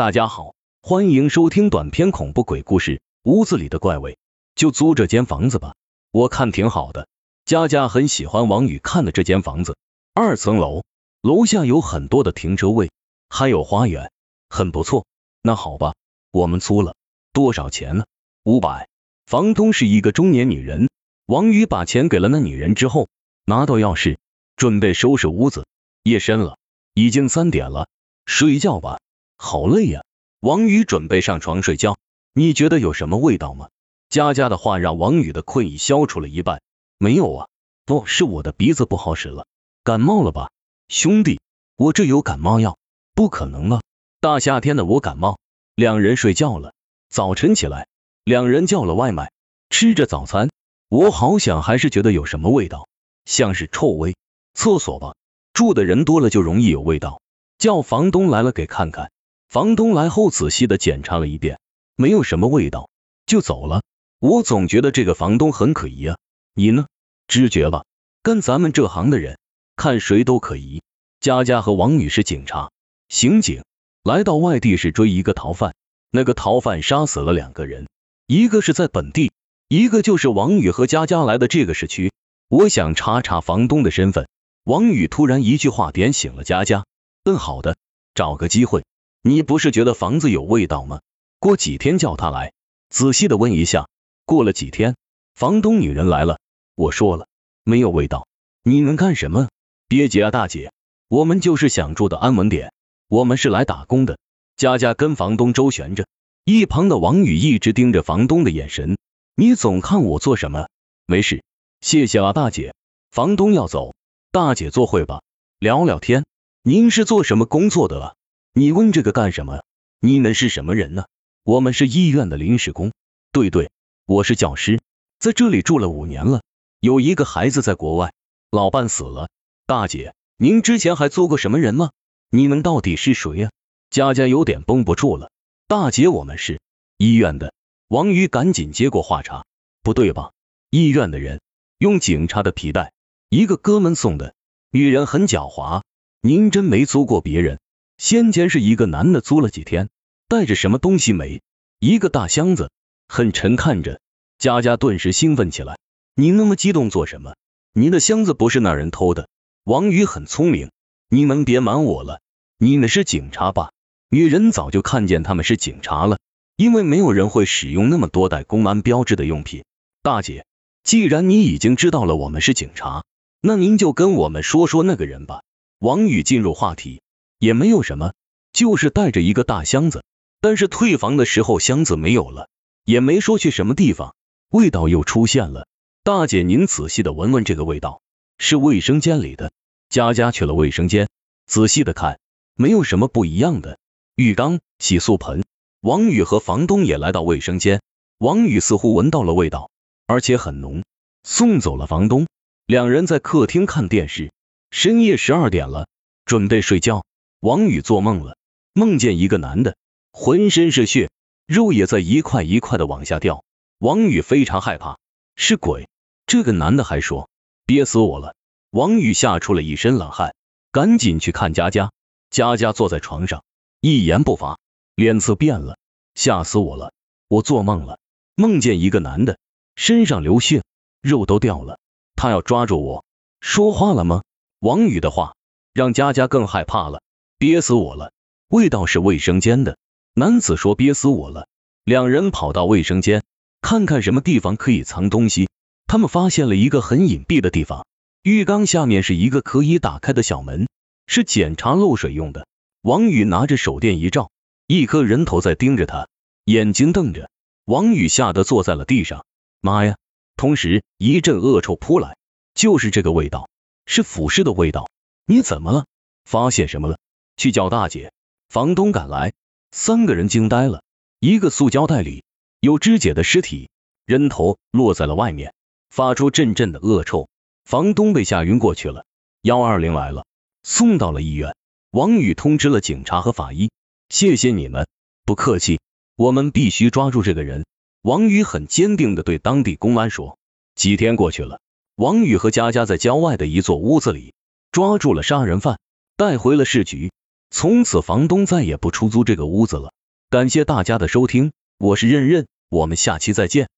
大家好，欢迎收听短篇恐怖鬼故事。屋子里的怪味，就租这间房子吧，我看挺好的。佳佳很喜欢王宇看的这间房子，二层楼，楼下有很多的停车位，还有花园，很不错。那好吧，我们租了。多少钱呢？五百。房东是一个中年女人。王宇把钱给了那女人之后，拿到钥匙，准备收拾屋子。夜深了，已经三点了，睡觉吧。好累呀，王宇准备上床睡觉。你觉得有什么味道吗？佳佳的话让王宇的困意消除了一半。没有啊，不是我的鼻子不好使了，感冒了吧？兄弟，我这有感冒药。不可能啊，大夏天的我感冒。两人睡觉了，早晨起来，两人叫了外卖，吃着早餐。我好想还是觉得有什么味道，像是臭味。厕所吧，住的人多了就容易有味道。叫房东来了给看看。房东来后仔细的检查了一遍，没有什么味道，就走了。我总觉得这个房东很可疑啊，你呢？直觉吧，干咱们这行的人，看谁都可疑。佳佳和王女是警察，刑警，来到外地是追一个逃犯，那个逃犯杀死了两个人，一个是在本地，一个就是王宇和佳佳来的这个市区。我想查查房东的身份。王宇突然一句话点醒了佳佳，嗯，好的，找个机会。你不是觉得房子有味道吗？过几天叫他来，仔细的问一下。过了几天，房东女人来了，我说了，没有味道，你能干什么？别急啊，大姐，我们就是想住的安稳点，我们是来打工的。佳佳跟房东周旋着，一旁的王宇一直盯着房东的眼神，你总看我做什么？没事，谢谢啊，大姐。房东要走，大姐坐会吧，聊聊天。您是做什么工作的啊？你问这个干什么？你们是什么人呢？我们是医院的临时工。对对，我是教师，在这里住了五年了，有一个孩子在国外，老伴死了。大姐，您之前还做过什么人吗？你们到底是谁呀？佳佳有点绷不住了。大姐，我们是医院的。王宇赶紧接过话茬。不对吧？医院的人用警察的皮带，一个哥们送的。女人很狡猾，您真没租过别人？先前是一个男的租了几天，带着什么东西没？一个大箱子，很沉。看着佳佳顿时兴奋起来。你那么激动做什么？你的箱子不是那人偷的？王宇很聪明，你们别瞒我了，你们是警察吧？女人早就看见他们是警察了，因为没有人会使用那么多带公安标志的用品。大姐，既然你已经知道了我们是警察，那您就跟我们说说那个人吧。王宇进入话题。也没有什么，就是带着一个大箱子，但是退房的时候箱子没有了，也没说去什么地方，味道又出现了。大姐，您仔细的闻闻这个味道，是卫生间里的。佳佳去了卫生间，仔细的看，没有什么不一样的。浴缸、洗漱盆。王宇和房东也来到卫生间，王宇似乎闻到了味道，而且很浓。送走了房东，两人在客厅看电视。深夜十二点了，准备睡觉。王宇做梦了，梦见一个男的，浑身是血，肉也在一块一块的往下掉。王宇非常害怕，是鬼。这个男的还说憋死我了。王宇吓出了一身冷汗，赶紧去看佳佳。佳佳坐在床上，一言不发，脸色变了，吓死我了。我做梦了，梦见一个男的，身上流血，肉都掉了，他要抓住我。说话了吗？王宇的话让佳佳更害怕了。憋死我了！味道是卫生间的。男子说憋死我了。两人跑到卫生间，看看什么地方可以藏东西。他们发现了一个很隐蔽的地方，浴缸下面是一个可以打开的小门，是检查漏水用的。王宇拿着手电一照，一颗人头在盯着他，眼睛瞪着。王宇吓得坐在了地上。妈呀！同时一阵恶臭扑来，就是这个味道，是腐尸的味道。你怎么了？发现什么了？去叫大姐。房东赶来，三个人惊呆了。一个塑胶袋里有肢解的尸体，人头落在了外面，发出阵阵的恶臭。房东被吓晕过去了。幺二零来了，送到了医院。王宇通知了警察和法医，谢谢你们，不客气，我们必须抓住这个人。王宇很坚定的对当地公安说。几天过去了，王宇和佳佳在郊外的一座屋子里抓住了杀人犯，带回了市局。从此房东再也不出租这个屋子了。感谢大家的收听，我是任任，我们下期再见。